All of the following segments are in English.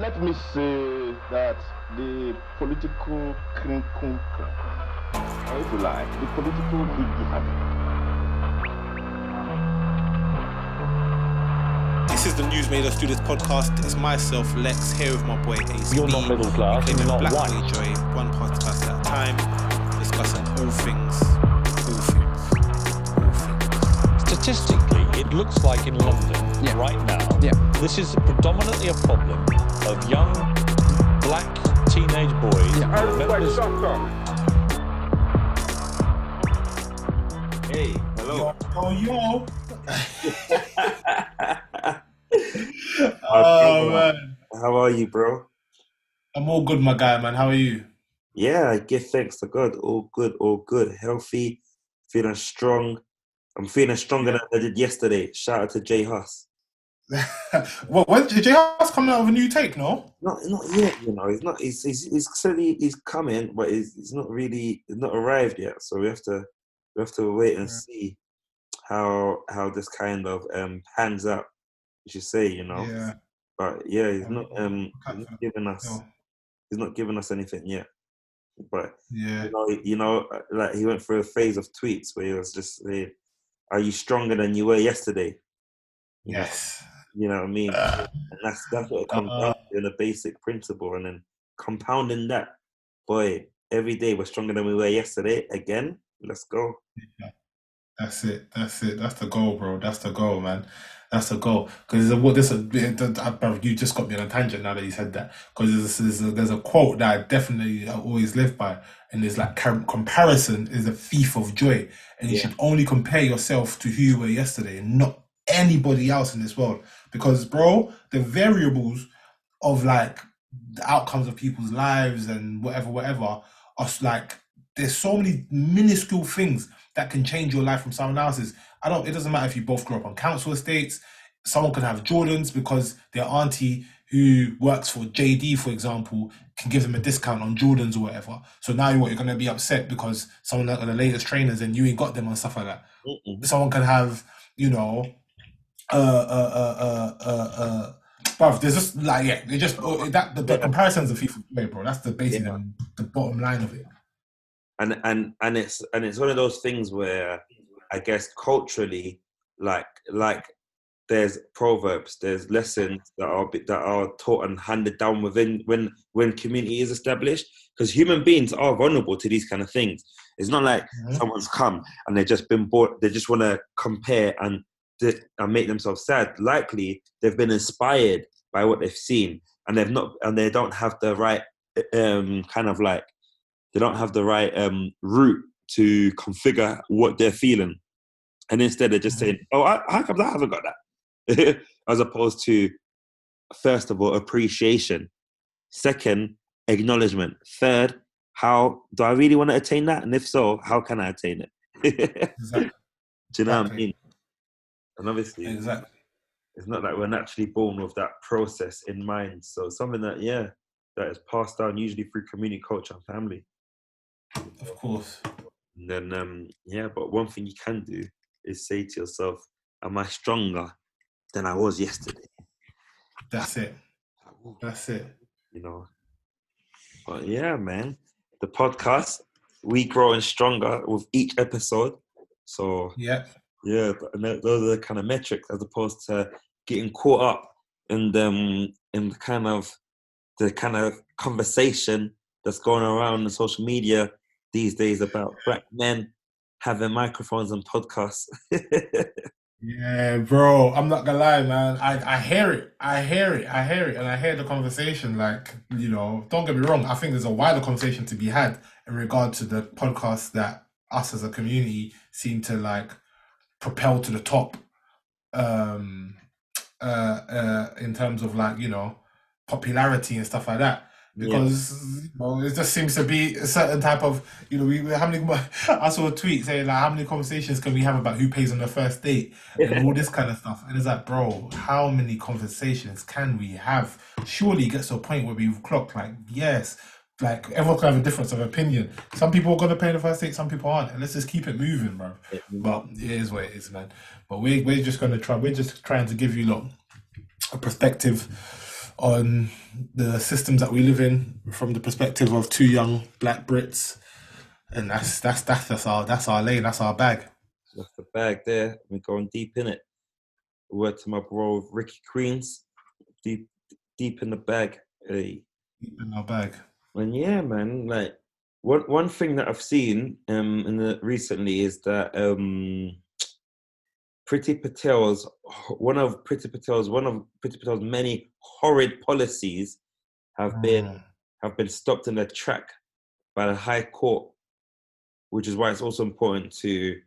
let me say that the political crinkle, or if you like, the political higgy This is the News Made Us Do This podcast. It's myself, Lex, here with my boy AC. You're not middle class, you're not Black white. Joy, one podcast at a time, discussing all things, all things, all things. Statistically, it looks like in London Yeah. right now, Yeah. this is predominantly a problem of young black teenage boys. Yeah. Hey, hello. Oh, yo. Oh, oh, man. How are you, bro? I'm all good, my guy, man. How are you? Yeah, I give thanks to God. All good, all good. Healthy, feeling strong. I'm feeling stronger than I did yesterday. Shout out to Jay Huss. well, when did J House coming out with a new take, no? Not, not yet. You know, he's not. He's he's, he's said he, he's coming, but he's, he's not really he's not arrived yet. So we have to we have to wait and Yeah. see how how this kind of um pans out. As you say, you know. Yeah. But yeah, he's not um he's not giving us No. he's not giving us anything yet. But Yeah. you know, you know, uh, like he went through a phase of tweets where he was just saying, "Are you stronger than you were yesterday?" Yes. You know what I mean. Uh, and that's that's what it comes uh, down to in a basic principle, and then compounding that, boy, every day we're stronger than we were yesterday. Again, let's go. That's it. That's it. That's the goal, bro. That's the goal, man. That's the goal. Because what this, uh, you just got me on a tangent now that you said that. Because there's, there's, a, there's a quote that I definitely always live by, and it's like comparison is a thief of joy, and you Yeah. should only compare yourself to who you were yesterday, and not anybody else in this world. Because, bro, the variables of like the outcomes of people's lives and whatever, whatever, are like there's so many minuscule things that can change your life from someone else's. I don't. It doesn't matter if you both grew up on council estates. Someone can have Jordans because their auntie who works for JD, for example, can give them a discount on Jordans or whatever. So now you what you're gonna be upset because someone got the latest trainers and you ain't got them and stuff like that. Mm-mm. Someone can have, you know, uh, uh, uh, uh, uh, uh bruv, there's just like yeah, they just oh, that the, the comparisons of FIFA play, bro. That's the basic Yeah. the bottom line of it. and and and it's and it's one of those things where I guess culturally, like like there's proverbs, there's lessons that are that are taught and handed down within when when community is established. Because human beings are vulnerable to these kind of things. It's not like Mhm. someone's come and they've just been bought. They just want to compare and and make themselves sad. Likely they've been inspired by what they've seen, and they've not and they don't have the right um kind of like they don't have the right um, route to configure what they're feeling. And instead, they're just saying, oh, I, how come I haven't got that? As opposed to, first of all, appreciation. Second, acknowledgement. Third, how do I really want to attain that? And if so, how can I attain it? Exactly. do you know what I mean? And obviously, Exactly. it's not like we're naturally born with that process in mind. So something that, yeah, that is passed down usually through community, culture, and family. Of course. And then, um, yeah, but one thing you can do is say to yourself, Am I stronger than I was yesterday? That's it. That's it. You know? But yeah, man, the podcast, we growing stronger with each episode. So, Yeah. Yeah, and those are the kind of metrics as opposed to getting caught up in them, in the kind of, the kind of conversation that's going around on social media these days about black men having microphones and podcasts. Yeah, bro. I'm not gonna lie, man. I, I hear it. I hear it. I hear it. And I hear the conversation. Like, you know, don't get me wrong. I think there's a wider conversation to be had in regard to the podcast that us as a community seem to like propel to the top. Um uh uh in terms of like, you know, popularity and stuff like that. because know, it just seems to be a certain type of you know we how many I saw a tweet saying like how many conversations can we have about who pays on the first date and all this kind of stuff and it's like bro how many conversations can we have surely it gets to a point where we've clocked like yes like everyone can have a difference of opinion some people are going to pay the first date some people aren't and let's just keep it moving bro but it is what it is man but we, we're just going to try we're just trying to give you lot a perspective on the systems that we live in from the perspective of two young black Brits, and that's that's that's, that's our that's our lane, that's our bag. That's the bag there. We're going deep in it. Word to my bro Ricky Queens, deep deep in the bag. Hey. Deep in our bag. And yeah, man, like one one thing that I've seen um in the recently is that um Priti Patel's one of Priti Patel's one of Priti Patel's many horrid policies have been Mm. have been stopped in their track by the High Court, which is why it's also important to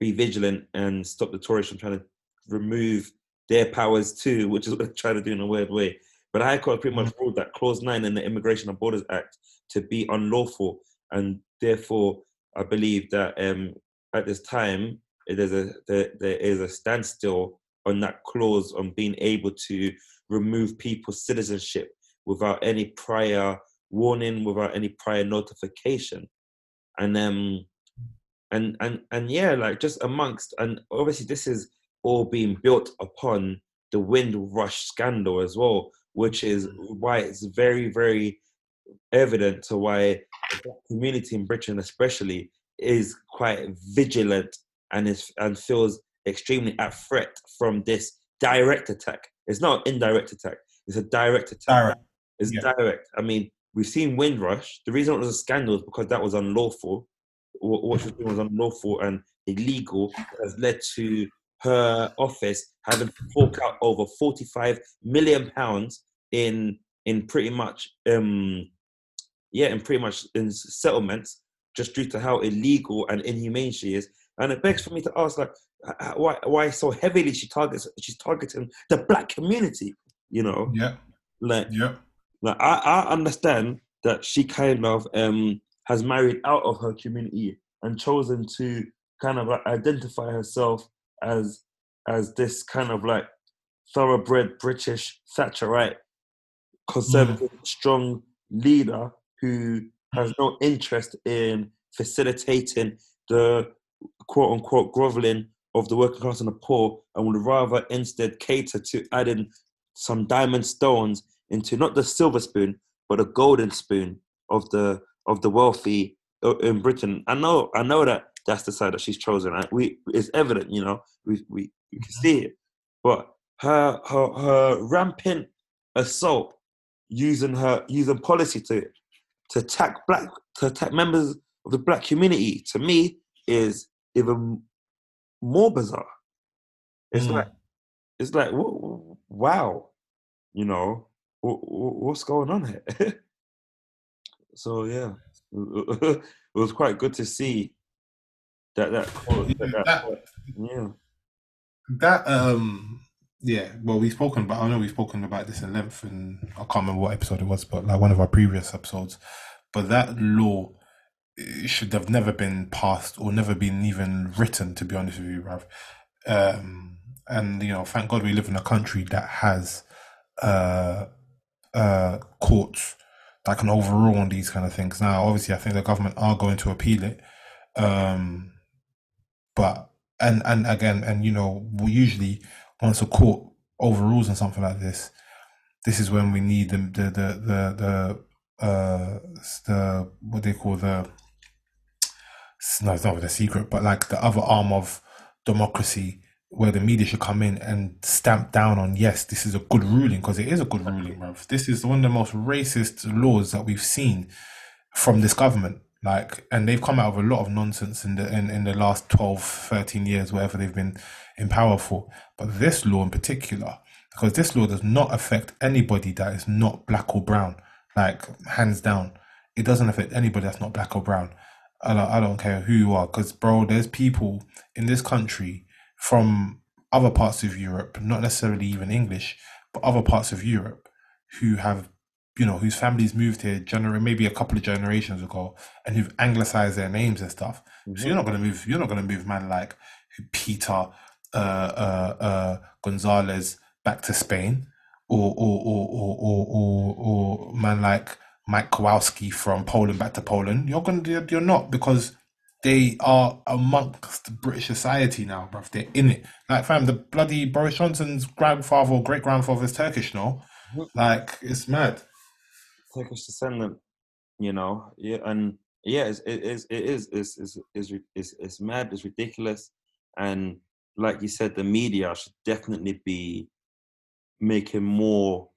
be vigilant and stop the Tories from trying to remove their powers too, which is what they're trying to do in a weird way. But the High Court pretty much ruled that Clause 9 in the Immigration and Borders Act to be unlawful. And therefore, I believe that um, at this time, is a, there, there is a standstill on that clause on being able to remove people's citizenship without any prior warning, without any prior notification. And um, and and and yeah, like just amongst and obviously this is all being built upon the Windrush scandal as well, which is why it's very very evident to why the community in Britain especially is quite vigilant and is and feels extremely at threat from this direct attack. It's not an indirect attack; it's a direct attack. Direct. It's Yeah. direct. I mean, we've seen Windrush. The reason it was a scandal is because that was unlawful. What was doing was unlawful and illegal. Has led to her office having to fork out over forty-five million pounds in in pretty much um yeah, in pretty much in settlements just due to how illegal and inhumane she is. And it begs for me to ask, like, why why so heavily she targets she's targeting the black community, you know? Yeah, Like yeah. like I, I understand that she kind of um has married out of her community and chosen to kind of like identify herself as as this kind of like thoroughbred British Thatcherite conservative strong leader who has no interest in facilitating the quote unquote groveling of the working class and the poor and would rather instead cater to adding some diamond stones into not the silver spoon but a golden spoon of the of the wealthy uh, in Britain. I know I know that that's the side that she's chosen. Right? We it's evident, you know, we we, we can see it. But her her her rampant assault using her using policy to to attack black to attack members of the black community to me is even more bizarre. It's Mm. like it's like wow, you know wh- wh- what's going on here. so yeah, it was quite good to see that that, that, that That- yeah. That um yeah, well we've spoken about I know we've spoken about this in length and I can't remember what episode it was, but like one of our previous episodes. But that law should have never been passed or never been even written, to be honest with you, Rav. Um and you know, thank God we live in a country that has uh uh courts that can overrule on these kind of things. Now obviously I think the government are going to appeal it. Um but and and again and you know we usually once a court overrules on something like this this is when we need the the the the, the uh the what they call the no it's not really a secret but like the other arm of democracy where the media should come in and stamp down on yes this is a good ruling because it is a good ruling bruv. this is one of the most racist laws that we've seen from this government like and they've come out of a lot of nonsense in the in, in the last 12 13 years wherever they've been in power for. But this law in particular because this law does not affect anybody that is not black or brown like hands down. It doesn't affect anybody that's not black or brown. I don't, I don't care who you are because bro there's people in this country from other parts of europe not necessarily even english but other parts of europe who have you know, whose families moved here gener- maybe a couple of generations ago and who've anglicized their names and stuff. So you're not gonna move you're not gonna move man like Peter uh uh uh Gonzalez back to Spain or or or or or, or, or man like Mike Kowalski from Poland back to Poland. You're gonna you're, you're not because they are amongst British society now, bruv. They're in it. Like fam, the bloody Boris Johnson's grandfather or great grandfather is Turkish, no? Like it's mad. Turkish descendant, you know, yeah, and yeah, it's, it is, it is, it's, it's, it's, it's, it's mad, it's ridiculous, and like you said, the media should definitely be making more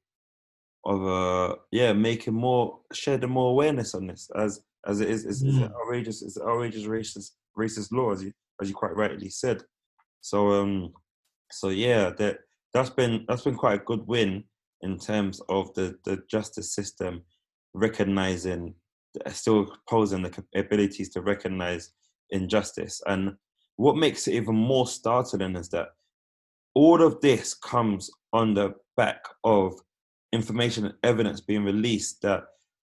of a yeah, making more shedding more awareness on this as as it is is, is Mm. outrageous, it's outrageous racist racist law as you as you quite rightly said. So um, so yeah, that that's been that's been quite a good win in terms of the the justice system recognizing uh, still posing the abilities to recognize injustice and what makes it even more startling is that all of this comes on the back of information and evidence being released that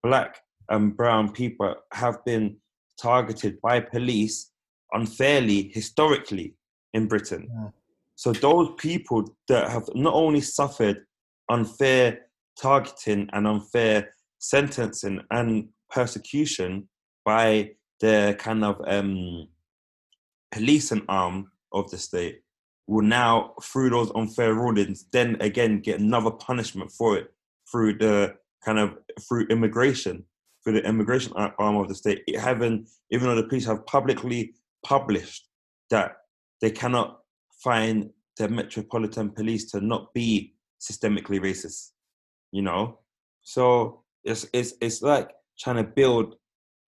black and brown people have been targeted by police unfairly historically in Britain. Yeah. So those people that have not only suffered unfair targeting and unfair sentencing and persecution by the kind of um, policing arm of the state will now, through those unfair rulings, then again get another punishment for it through the kind of through immigration, through the immigration arm of the state. It having, even though the police have publicly published that they cannot find the Metropolitan Police to not be systemically racist, you know. So it's it's it's like trying to build,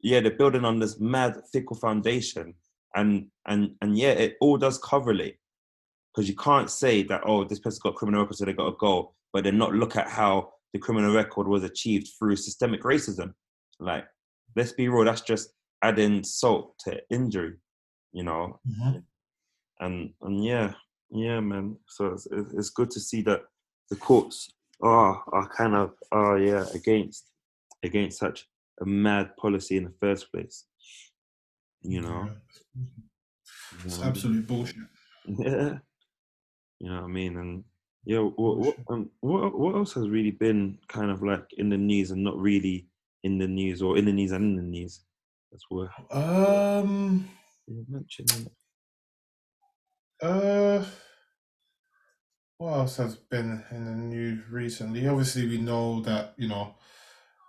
yeah, they're building on this mad fickle foundation, and and and yeah, it all does correlate because you can't say that oh this person got criminal record so they got a goal, but then not look at how the criminal record was achieved through systemic racism. Like, let's be real, that's just adding salt to injury, you know. Mhm. And and yeah, yeah, man. So it's it's good to see that the courts are are kind of are yeah against against such a mad policy in the first place. You know. It's know? absolute bullshit. Yeah. You know what I mean? And yeah, what what, um, what what else has really been kind of like in the news and not really in the news or in the news and in the news? That's what Um. you mentioned. Uh. What else has been in the news recently? Obviously, we know that you know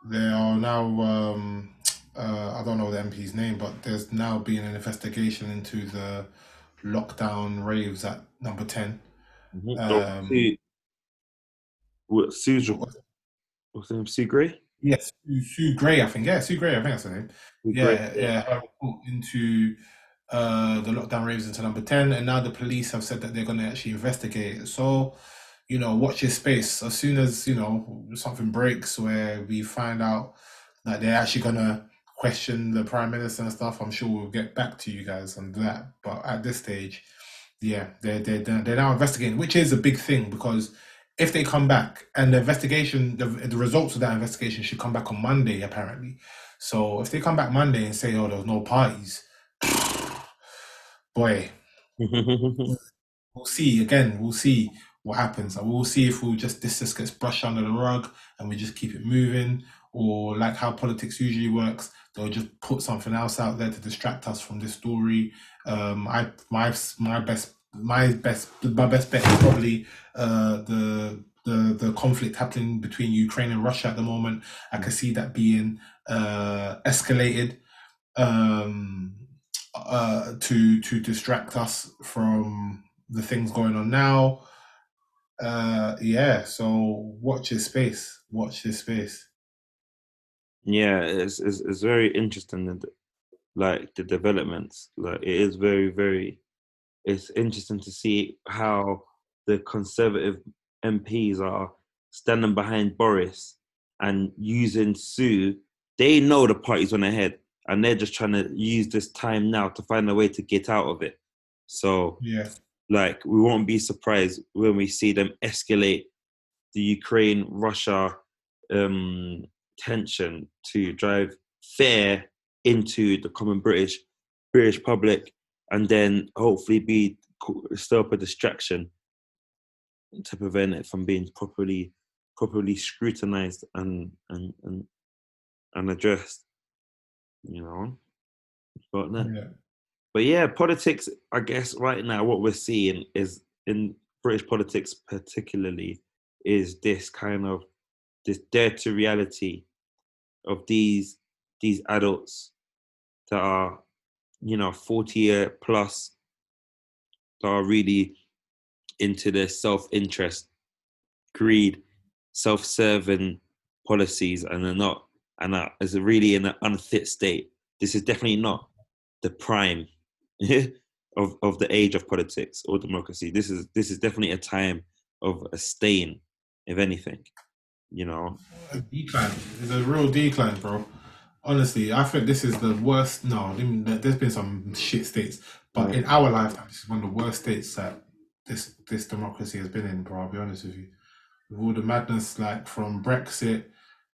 there are now. Um, uh, I don't know the MP's name, but there's now been an investigation into the lockdown raves at Number Ten. Um, Sue, what, What- what's her name? Sue Gray? Yes, Sue, Sue Gray, I think. Yeah, Sue Gray, I think that's her name. Sue Yeah, Gray, yeah, her into uh, the lockdown raves into number 10, and now the police have said that they're going to actually investigate. So, you know, watch your space. As soon as, you know, something breaks where we find out that they're actually going to question the prime minister and stuff, I'm sure we'll get back to you guys on that. But at this stage, yeah, they're, they're, they're now investigating, which is a big thing because if they come back and the investigation, the, the results of that investigation should come back on Monday, apparently. So if they come back Monday and say, oh, there was no parties, boy, we'll see. Again, we'll see what happens. And we'll see if we'll just this just gets brushed under the rug and we just keep it moving, or like how politics usually works, they'll just put something else out there to distract us from this story. Um, I my my best my best my best bet is probably uh, the the the conflict happening between Ukraine and Russia at the moment. I can see that being uh, escalated um, uh, to to distract us from the things going on now. Uh, yeah, so watch this space. Watch this space. yeah, it's, it's it's very interesting like the developments. Like it is very very. It's interesting to see how the conservative MPs are standing behind Boris and using Sue. They know the party's on ahead, and they're just trying to use this time now to find a way to get out of it. So Yeah, like we won't be surprised when we see them escalate the Ukraine Russia um, tension to drive fear into the common British British public, and then hopefully be stir up a distraction to prevent it from being properly properly scrutinized and and and, and addressed. You know, but no. yeah, But yeah, politics, I guess right now what we're seeing is in British politics particularly is this kind of this dirty reality of these these adults that are you know 40 year plus that are really into their self-interest greed self-serving policies and they're not and that is really in an unfit state this is definitely not the prime of, of the age of politics or democracy this is this is definitely a time of a stain if anything you know A decline. It's a real decline, bro. Honestly, I think this is the worst. No, I mean, there- there's been some shit states, but in our lifetime, this is one of the worst states that this this democracy has been in, bro. I'll be honest with you. With all the madness, like from Brexit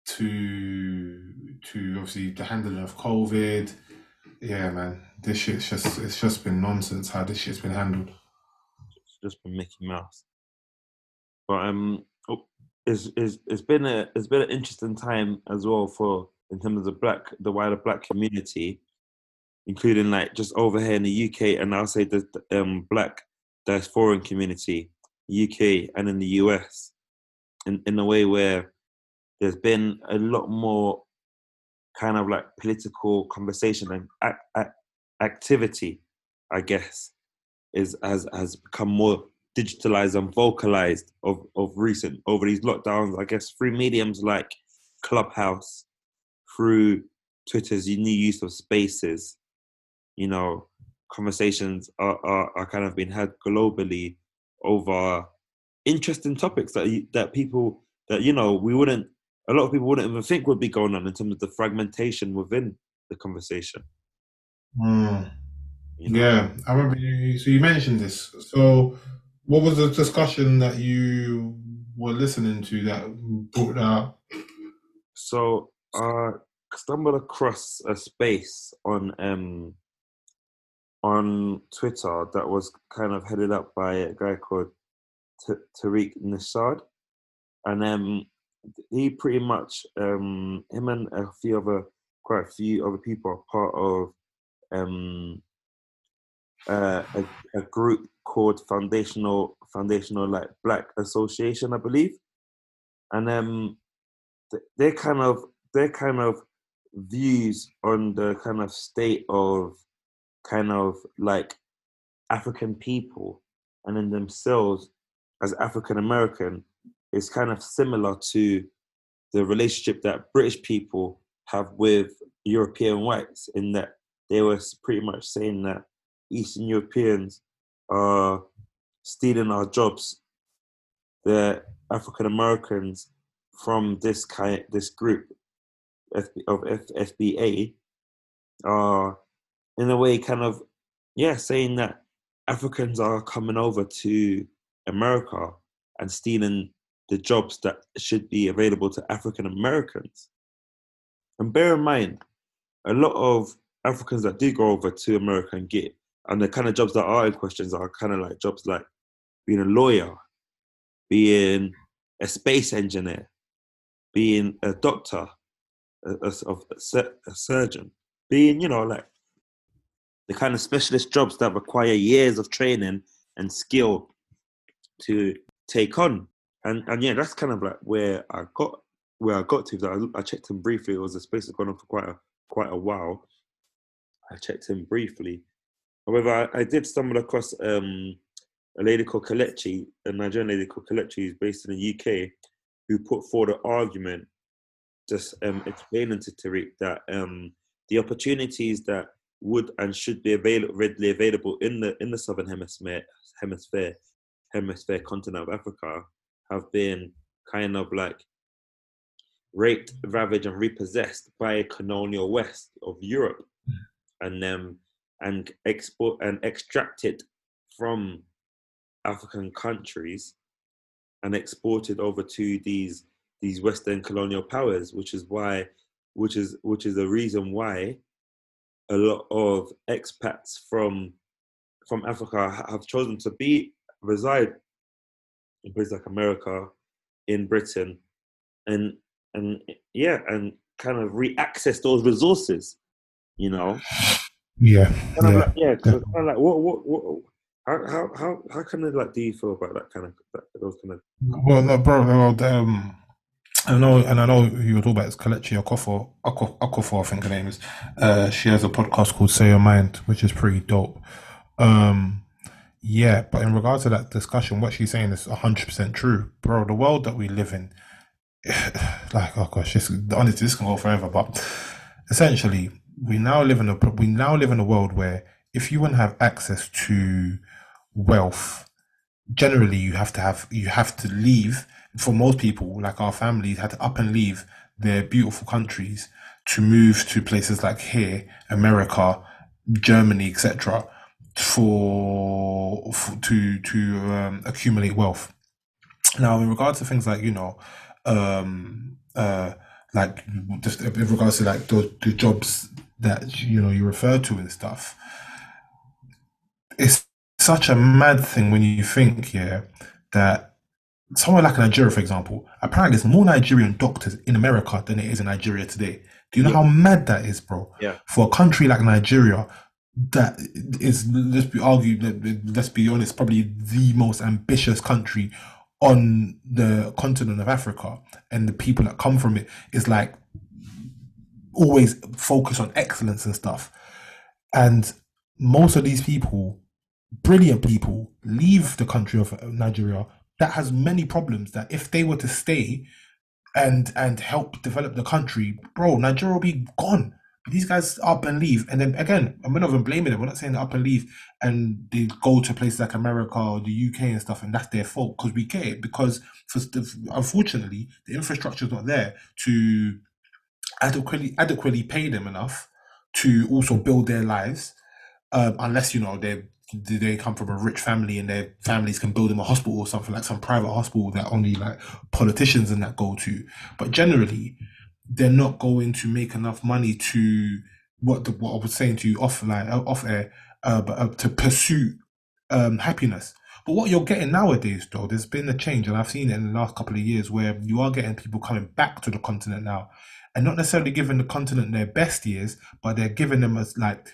to to obviously the handling of COVID. Yeah, man, this shit's just it's just been nonsense how this shit's been handled. it's just been Mickey Mouse. But um, oh, it's, it's, it's been a it's been an interesting time as well for in terms of the black the wider black community, including like just over here in the UK and I'll say the um black diasporan community, UK and in the US, in in a way where there's been a lot more kind of like political conversation and ac- ac- activity, I guess, is has has become more digitalized and vocalized of of recent over these lockdowns. I guess through mediums like Clubhouse, through Twitter's new use of Spaces, you know, conversations are are, are kind of being had globally over interesting topics that that people that you know we wouldn't a lot of people wouldn't even think would be going on in terms of the fragmentation within the conversation. Hmm. You know? Yeah, I remember you. So you mentioned this. So, what was the discussion that you were listening to that brought that up? So I stumbled across a space on um on Twitter that was kind of headed up by a guy called T- Tariq Nasheed, and um he pretty much um him and a few other quite a few other people are part of um uh, a, a group called Foundational Foundational like Black Association, I believe, and um th- their kind of their kind of views on the kind of state of kind of like African people and in themselves as African American is kind of similar to the relationship that British people have with European whites in that they were pretty much saying that Eastern Europeans are stealing our jobs. The African Americans from this kind, this group of FBA are, in a way, kind of, yeah, saying that Africans are coming over to America and stealing the jobs that should be available to African Americans. And bear in mind, a lot of Africans that do go over to America and get, and the kind of jobs that are in questions are kind of like jobs like being a lawyer, being a space engineer, being a doctor, a, a, a a surgeon, being, you know, like the kind of specialist jobs that require years of training and skill to take on. And and yeah, that's kind of like where I got where I got to. That I, I checked him briefly. It was a space that's gone on for quite a quite a while. I checked him briefly. However, I, I did stumble across um, a lady called Kelechi, a Nigerian lady called Kelechi, who's based in the UK, who put forward an argument just um, explaining to Tariq that um, the opportunities that would and should be readily available in the in the southern hemisphere, hemisphere, hemisphere continent of Africa, have been kind of like raped, ravaged, and repossessed by a colonial West of Europe, and um, and export and extracted from African countries and exported over to these these Western colonial powers, which is why, which is which is the reason why a lot of expats from from Africa have chosen to be reside in places like America, in Britain, and and yeah, and kind of re-access those resources, you know. Yeah, Kind of yeah. like, yeah, it's kind of like what, what, what, How how how how kind of like do you feel about that kind of that, those kind of? Well, no, bro. Well, um, I know, and I know you're talking about is Kelechi Okafor, Oko- Okafor, I think her name is. Uh, she has a podcast called Say Your Mind, which is pretty dope. Um, yeah, but in regards to that discussion, what she's saying is 100% true, bro. The world that we live in, like, oh gosh, this, honestly, this can go forever, but essentially, we now live in a we now live in a world where if you want to have access to wealth, generally you have to have you have to leave for most people like our families had to up and leave their beautiful countries to move to places like here america germany etc for, for to to um, accumulate wealth now in regards to things like you know um uh like just in regards to like the, the jobs that you know you refer to and stuff it's such a mad thing when you think, yeah, that somewhere like Nigeria, for example, apparently there's more Nigerian doctors in America than it is in Nigeria today. Do you know how mad that is, bro? Yeah. For a country like Nigeria, that is let's be argued, let's be honest, probably the most ambitious country on the continent of Africa, and the people that come from it is like always focus on excellence and stuff. And most of these people brilliant people leave the country of Nigeria that has many problems that if they were to stay and and help develop the country, bro, Nigeria will be gone. These guys up and leave, and then again, we're not even blaming them. We're not saying they up and leave, and they go to places like America or the UK and stuff, and that's their fault because we get it. Because for, unfortunately, the infrastructure is not there to adequately adequately pay them enough to also build their lives, um, unless you know they're they come from a rich family and their families can build them a hospital or something like some private hospital that only like politicians and that go to but generally they're not going to make enough money to what the, what I was saying to you off like off air uh, but uh, to pursue um, happiness but what you're getting nowadays though there's been a change and I've seen it in the last couple of years where you are getting people coming back to the continent now and not necessarily giving the continent their best years but they're giving them as like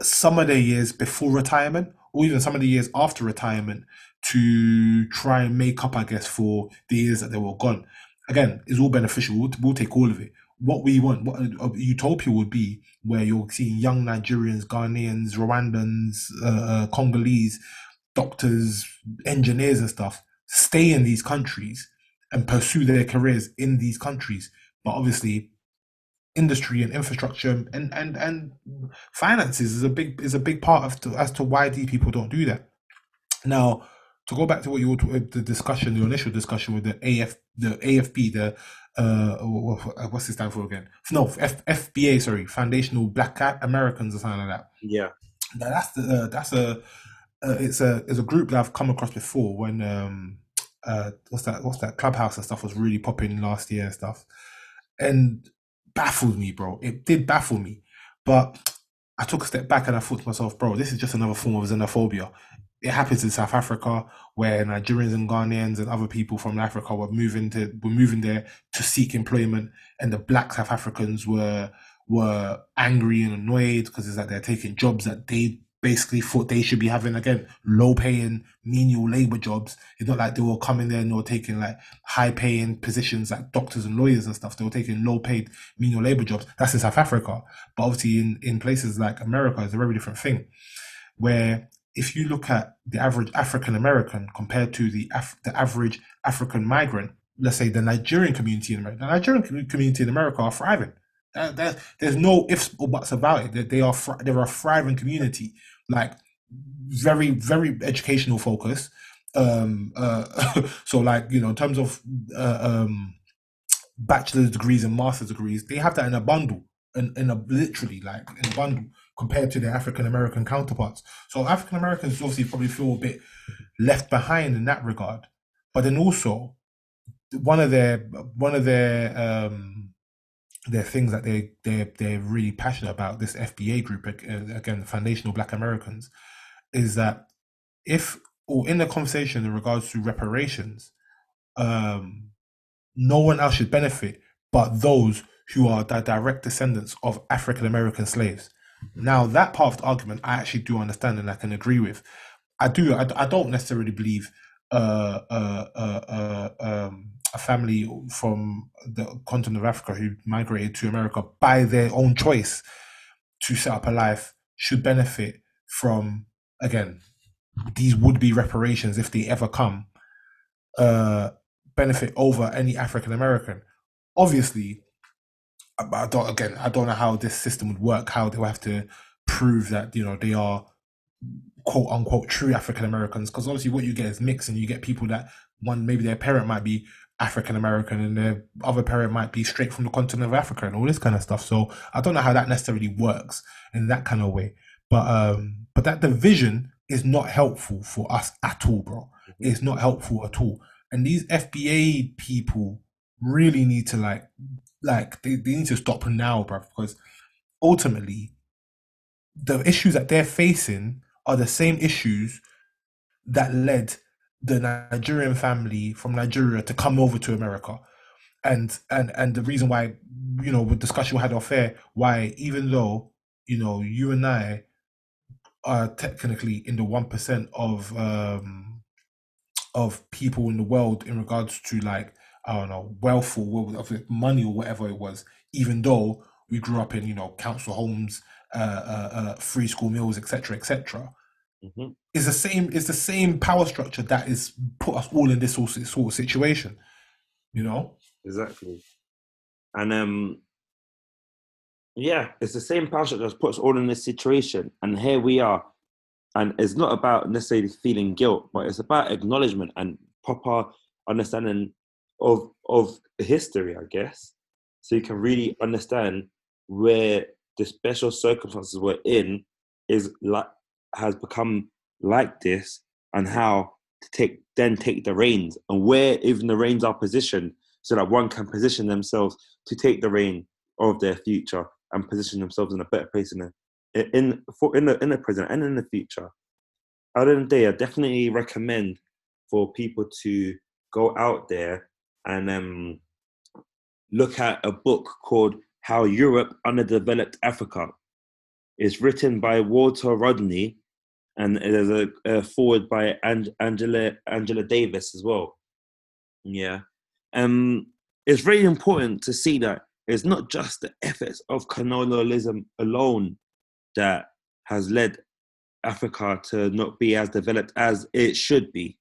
some of their years before retirement or even some of the years after retirement to try and make up, I guess, for the years that they were gone. Again, it's all beneficial. We'll, we'll take all of it. What we want, what a, utopia would be, where you're seeing young Nigerians, Ghanaians, Rwandans, uh, uh, Congolese, doctors, engineers, and stuff stay in these countries and pursue their careers in these countries. But obviously, industry and infrastructure and and and finances is a big is a big part of to, as to why these people don't do that. Now, to go back to what you were the discussion, the initial discussion with the AF the AFP, the uh what's it stand for again? No, F, FBA sorry, Foundational Black Cat Americans or something like that. Yeah, now that's the uh, that's a uh, it's a it's a group that I've come across before when um uh what's that what's that clubhouse and stuff was really popping last year and stuff and baffled me, bro. It did baffle me. But I took a step back and I thought to myself, bro, this is just another form of xenophobia. It happens in South Africa where Nigerians and Ghanaians and other people from Africa were moving to were moving there to seek employment, and the black South Africans were were angry and annoyed because it's like they're taking jobs that they basically thought they should be having again low paying menial labor jobs. It's not like they were coming there and they were taking like high paying positions like doctors and lawyers and stuff. They were taking low paid menial labor jobs. That's in South Africa. But obviously in, in places like America, it's a very different thing. Where if you look at the average African American compared to the Af- the average African migrant, let's say the Nigerian community in America, the Nigerian community in America are thriving. That, there's no ifs or buts about it. That they are they're a thriving community like very very educational focus um uh so like you know in terms of uh, um bachelor's degrees and master's degrees they have that in a bundle in, in a literally like in a bundle compared to their african american counterparts so african americans obviously probably feel a bit left behind in that regard but then also one of their one of their um there are things that they they they're really passionate about. This FBA group uh, again, the Foundational Black Americans, is that if or in the conversation in regards to reparations, um, no one else should benefit but those who are the direct descendants of African American slaves. Now, that part of the argument I actually do understand and I can agree with. I do. I, I don't necessarily believe uh, uh, uh, uh, um, a family from the continent of Africa who migrated to America by their own choice to set up a life should benefit from again these would be reparations if they ever come uh benefit over any African American. Obviously, I I don't again I don't know how this system would work, how they'll have to prove that, you know, they are quote unquote true African Americans. Because obviously what you get is mixed and you get people that one maybe their parent might be African American and their other parent might be straight from the continent of Africa and all this kind of stuff. So I don't know how that necessarily works in that kind of way. But um but that division is not helpful for us at all, bro. It's not helpful at all. And these FBA people really need to like like they, they need to stop now, bro, because ultimately the issues that they're facing are the same issues that led the Nigerian family from Nigeria to come over to America. And and and the reason why, you know, with discussion we had off air, why even though, you know, you and I are technically in the one percent of um of people in the world in regards to like I don't know wealth or money or whatever it was. Even though we grew up in you know council homes, uh, uh, uh, free school meals, etc., etc. Mhm. Is the same is the same power structure that is put us all in this sort of, sort of situation. You know, Exactly. And um yeah, it's the same power structure that puts us all in this situation. And here we are. And it's not about necessarily feeling guilt, but it's about acknowledgement and proper understanding of of history, I guess. So you can really understand where the special circumstances we're in is like has become like this and how to take then take the reins and where even the reins are positioned so that one can position themselves to take the reign of their future and position themselves in a better place in the in for in the in the present and in the future. At the end of the day, I definitely recommend for people to go out there and um, look at a book called How Europe Underdeveloped Africa. It's written by Walter Rodney and there's a, a foreword by Ang- Angela Angela Davis as well. Yeah, um, it's very important to see that it's not just the efforts of colonialism alone that has led Africa to not be as developed as it should be.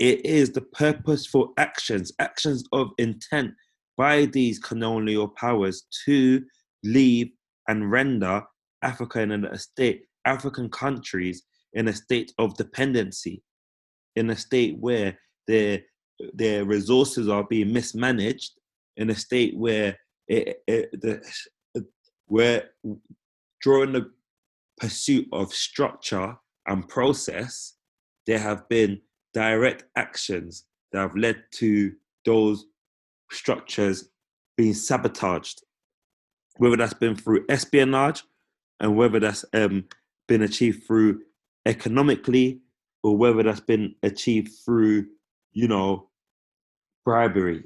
It is the purposeful actions, actions of intent by these colonial powers to leave and render Africa in a state, African countries in a state of dependency, in a state where their their resources are being mismanaged, in a state where it, it, the, where during the pursuit of structure and process, there have been direct actions that have led to those structures being sabotaged, whether that's been through espionage and whether that's um, been achieved through economically or whether that's been achieved through, you know, bribery.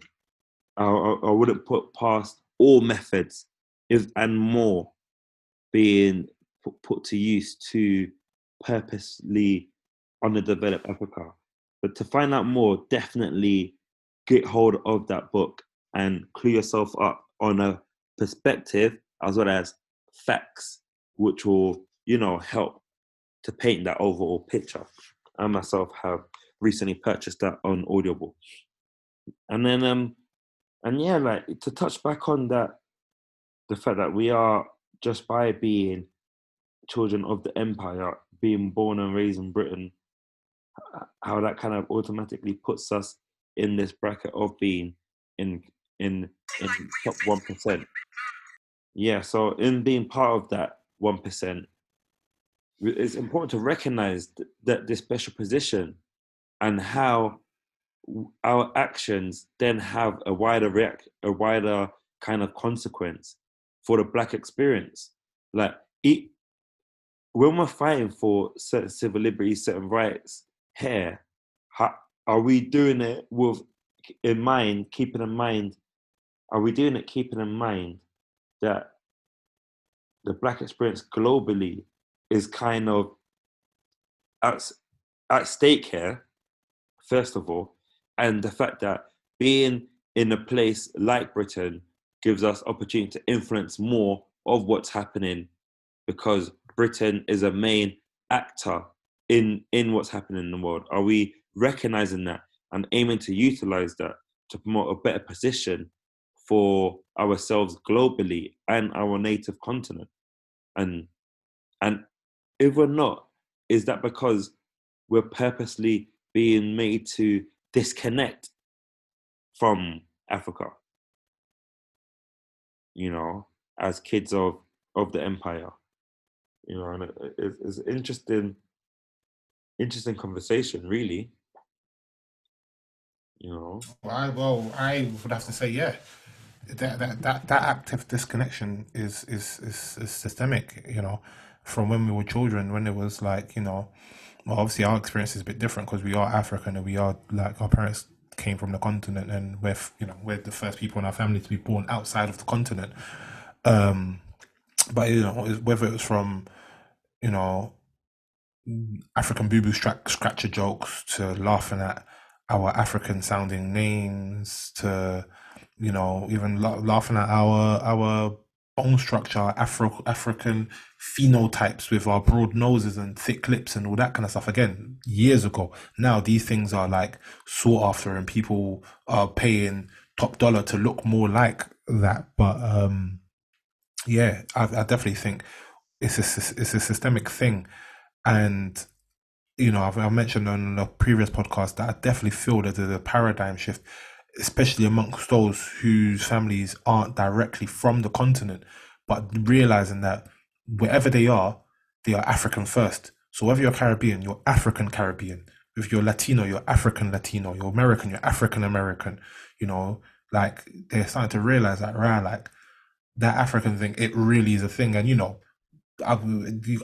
I, I, wouldn't put past all methods if and more being put, put to use to purposely underdevelop Africa. But to find out more, definitely get hold of that book and clue yourself up on a perspective as well as facts, which will, you know, help to paint that overall picture. I myself have recently purchased that on Audible. And then um and yeah, like to touch back on that the fact that we are just by being children of the empire, being born and raised in Britain, how that kind of automatically puts us in this bracket of being in in in top one percent. Yeah, so in being part of that one percent, it's important to recognize th- that this special position and how our actions then have a wider react a wider kind of consequence for the black experience like it, when we're fighting for certain civil liberties certain rights here how, are we doing it with in mind keeping in mind are we doing it keeping in mind that the black experience globally is kind of outs- at stake here, first of all, and the fact that being in a place like Britain gives us opportunity to influence more of what's happening because Britain is a main actor in in what's happening in the world. Are we recognizing that and aiming to utilize that to promote a better position for ourselves globally and our native continent? And and if we're not, is that because we're purposely being made to disconnect from Africa? You know, as kids of of the empire. You know, and it, it, it's interesting, interesting conversation, really. You know, I well, I would have to say, yeah, that that that, that active disconnection is, is is is systemic. You know, from when we were children, when it was like, you know, well, obviously our experience is a bit different because we are African and we are like our parents came from the continent and we're you know we're the first people in our family to be born outside of the continent. Um, but you know whether it was from you know African boo boo scratcher jokes to laughing at our African sounding names to you know even la- laughing at our our bone structure, Afro African phenotypes with our broad noses and thick lips and all that kind of stuff. Again, years ago. Now these things are like sought after, and people are paying top dollar to look more like that. But um, yeah, I, I definitely think it's a it's a systemic thing, and you know I've, I mentioned on a previous podcast that I definitely feel that there's a paradigm shift especially amongst those whose families aren't directly from the continent, but realizing that wherever they are, they are African first. So whether you're Caribbean, you're African Caribbean. If you're Latino, you're African Latino. You're American, you're African American. You know, like they're starting to realize that, right? Like that African thing, it really is a thing. And you know,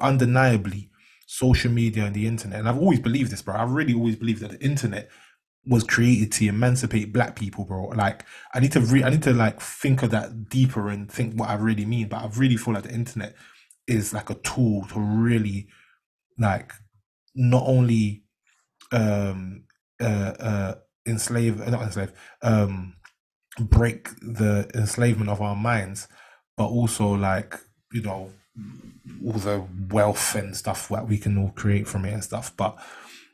undeniably, social media and the internet, and I've always believed this, bro. I've really always believed that the internet was created to emancipate black people, bro. Like I need to re- I need to like think of that deeper and think what I really mean. But I really feel like the internet is like a tool to really like not only um uh uh enslave not enslave um break the enslavement of our minds, but also like, you know, all the wealth and stuff that we can all create from it and stuff. But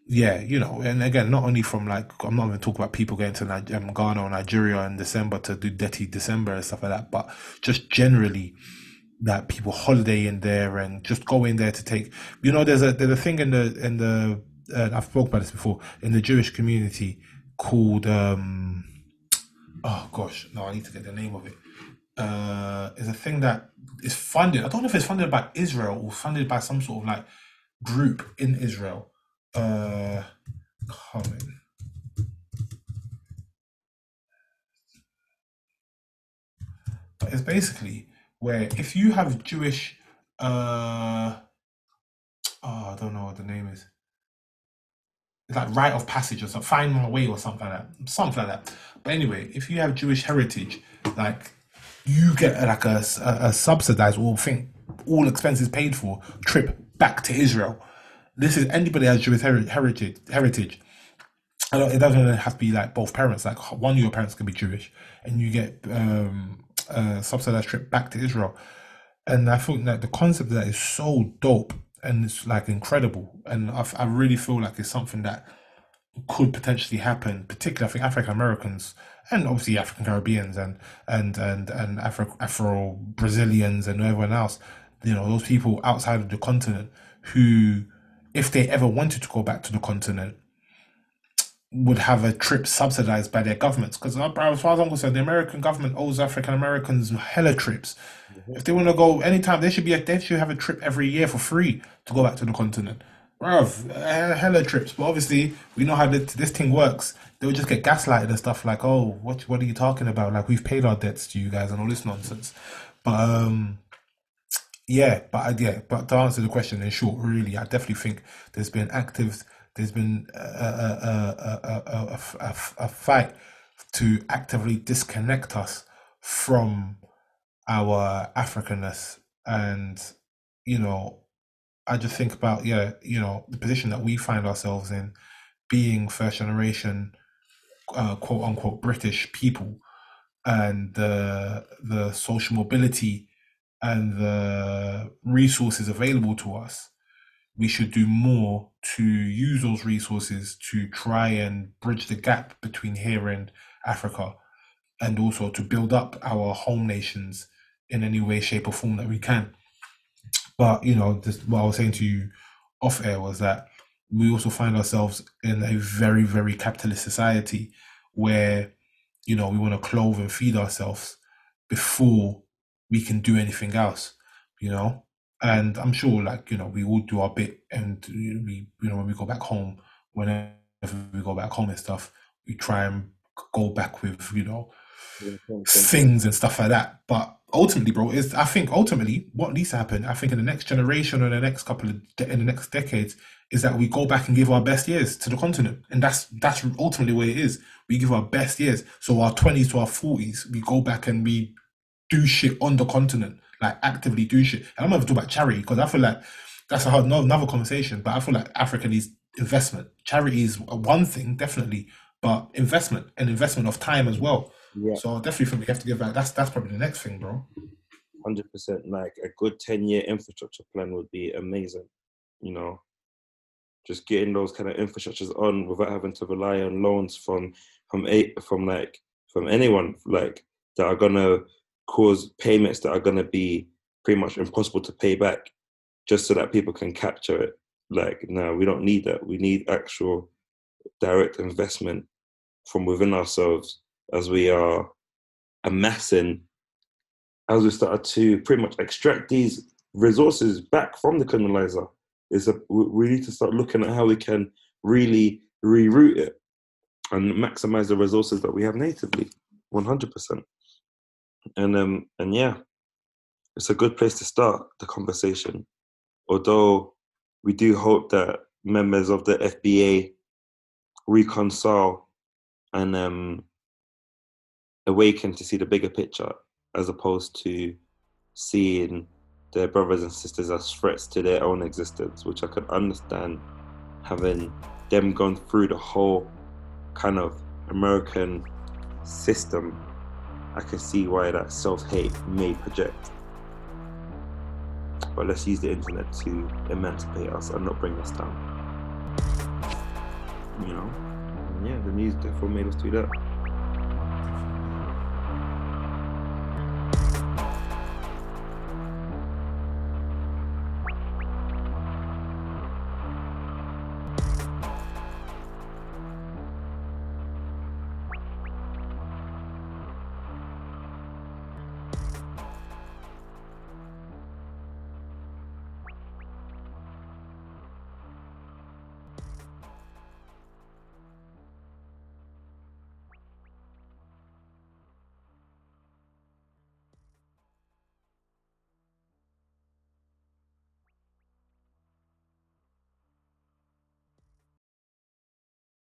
yeah, you know, and again, not only from like, I'm not even talking about people going to Niger- um, Ghana or Nigeria in December to do Dirty December and stuff like that, but just generally that people holiday in there and just go in there to take, you know, there's a, there's a thing in the, in the, uh, I've spoken about this before, in the Jewish community called, um, oh gosh, no, I need to get the name of it. Uh, is a thing that is funded. I don't know if it's funded by Israel or funded by some sort of like group in Israel uh, common. But it's basically where if you have Jewish, uh, oh, I don't know what the name is. It's like rite of passage or something, find my way or something like that, something like that. But anyway, if you have Jewish heritage, like you get like a, a, a subsidized or think all expenses paid for trip back to Israel this is anybody has Jewish heritage. Heritage. It doesn't have to be like both parents. Like one of your parents can be Jewish, and you get um, a subsidized trip back to Israel. And I think that the concept of that is so dope and it's like incredible. And I, I really feel like it's something that could potentially happen. Particularly, I think African Americans and obviously African Caribbeans and and and and Afro Afro Brazilians and everyone else. You know, those people outside of the continent who if they ever wanted to go back to the continent, would have a trip subsidized by their governments. Because uh, as far as I'm concerned, the American government owes African Americans hella trips. Mm-hmm. If they want to go anytime, they should be a, they should have a trip every year for free to go back to the continent. Bruv, hella trips. But obviously, we know how this thing works. They would just get gaslighted and stuff like, "Oh, what what are you talking about? Like we've paid our debts to you guys and all this nonsense." But um, yeah, but yeah, but to answer the question in short, really, I definitely think there's been active, there's been a, a, a, a, a fight to actively disconnect us from our Africanness, and you know, I just think about yeah, you know, the position that we find ourselves in, being first generation, uh, quote unquote British people, and the the social mobility and the resources available to us. We should do more to use those resources to try and bridge the gap between here and Africa, and also to build up our home nations in any way, shape, or form that we can. But you know, this, what I was saying to you off air was that we also find ourselves in a very, very capitalist society where you know we want to clothe and feed ourselves before we can do anything else. You know, and I'm sure, like you know, we all do our bit, and we, you know, when we go back home, whenever we go back home and stuff, we try and go back with you know things and stuff like that. But ultimately, bro, is I think ultimately what needs to happen, I think in the next generation or in the next couple of de- in the next decades, is that we go back and give our best years to the continent, and that's that's ultimately what it is. We give our best years, so our twenties to our forties, we go back and we do shit on the continent, like actively do shit. And I'm not even talking about charity because I feel like that's a no, another conversation. But I feel like Africa needs investment. Charity is one thing, definitely, but investment and investment of time as well. Yeah. So definitely think we have to give back. That's that's probably the next thing, bro. hundred percent. Like a good ten year infrastructure plan would be amazing. You know, just getting those kind of infrastructures on without having to rely on loans from from eight from like from anyone like that are gonna cause payments that are gonna be pretty much impossible to pay back, just so that people can capture it. Like, no, we don't need that. We need actual direct investment from within ourselves as we are amassing, as we start to pretty much extract these resources back from the colonizer. Is a we need to start looking at how we can really reroute it and maximize the resources that we have natively, one hundred percent. And um and yeah, it's a good place to start the conversation. Although we do hope that members of the FBA reconcile and um, awaken to see the bigger picture as opposed to seeing their brothers and sisters as threats to their own existence, which I could understand having them gone through the whole kind of American system. I can see why that self hate may project. But let's use the internet to emancipate us and not bring us down. You know? Yeah, the news therefore made us do that.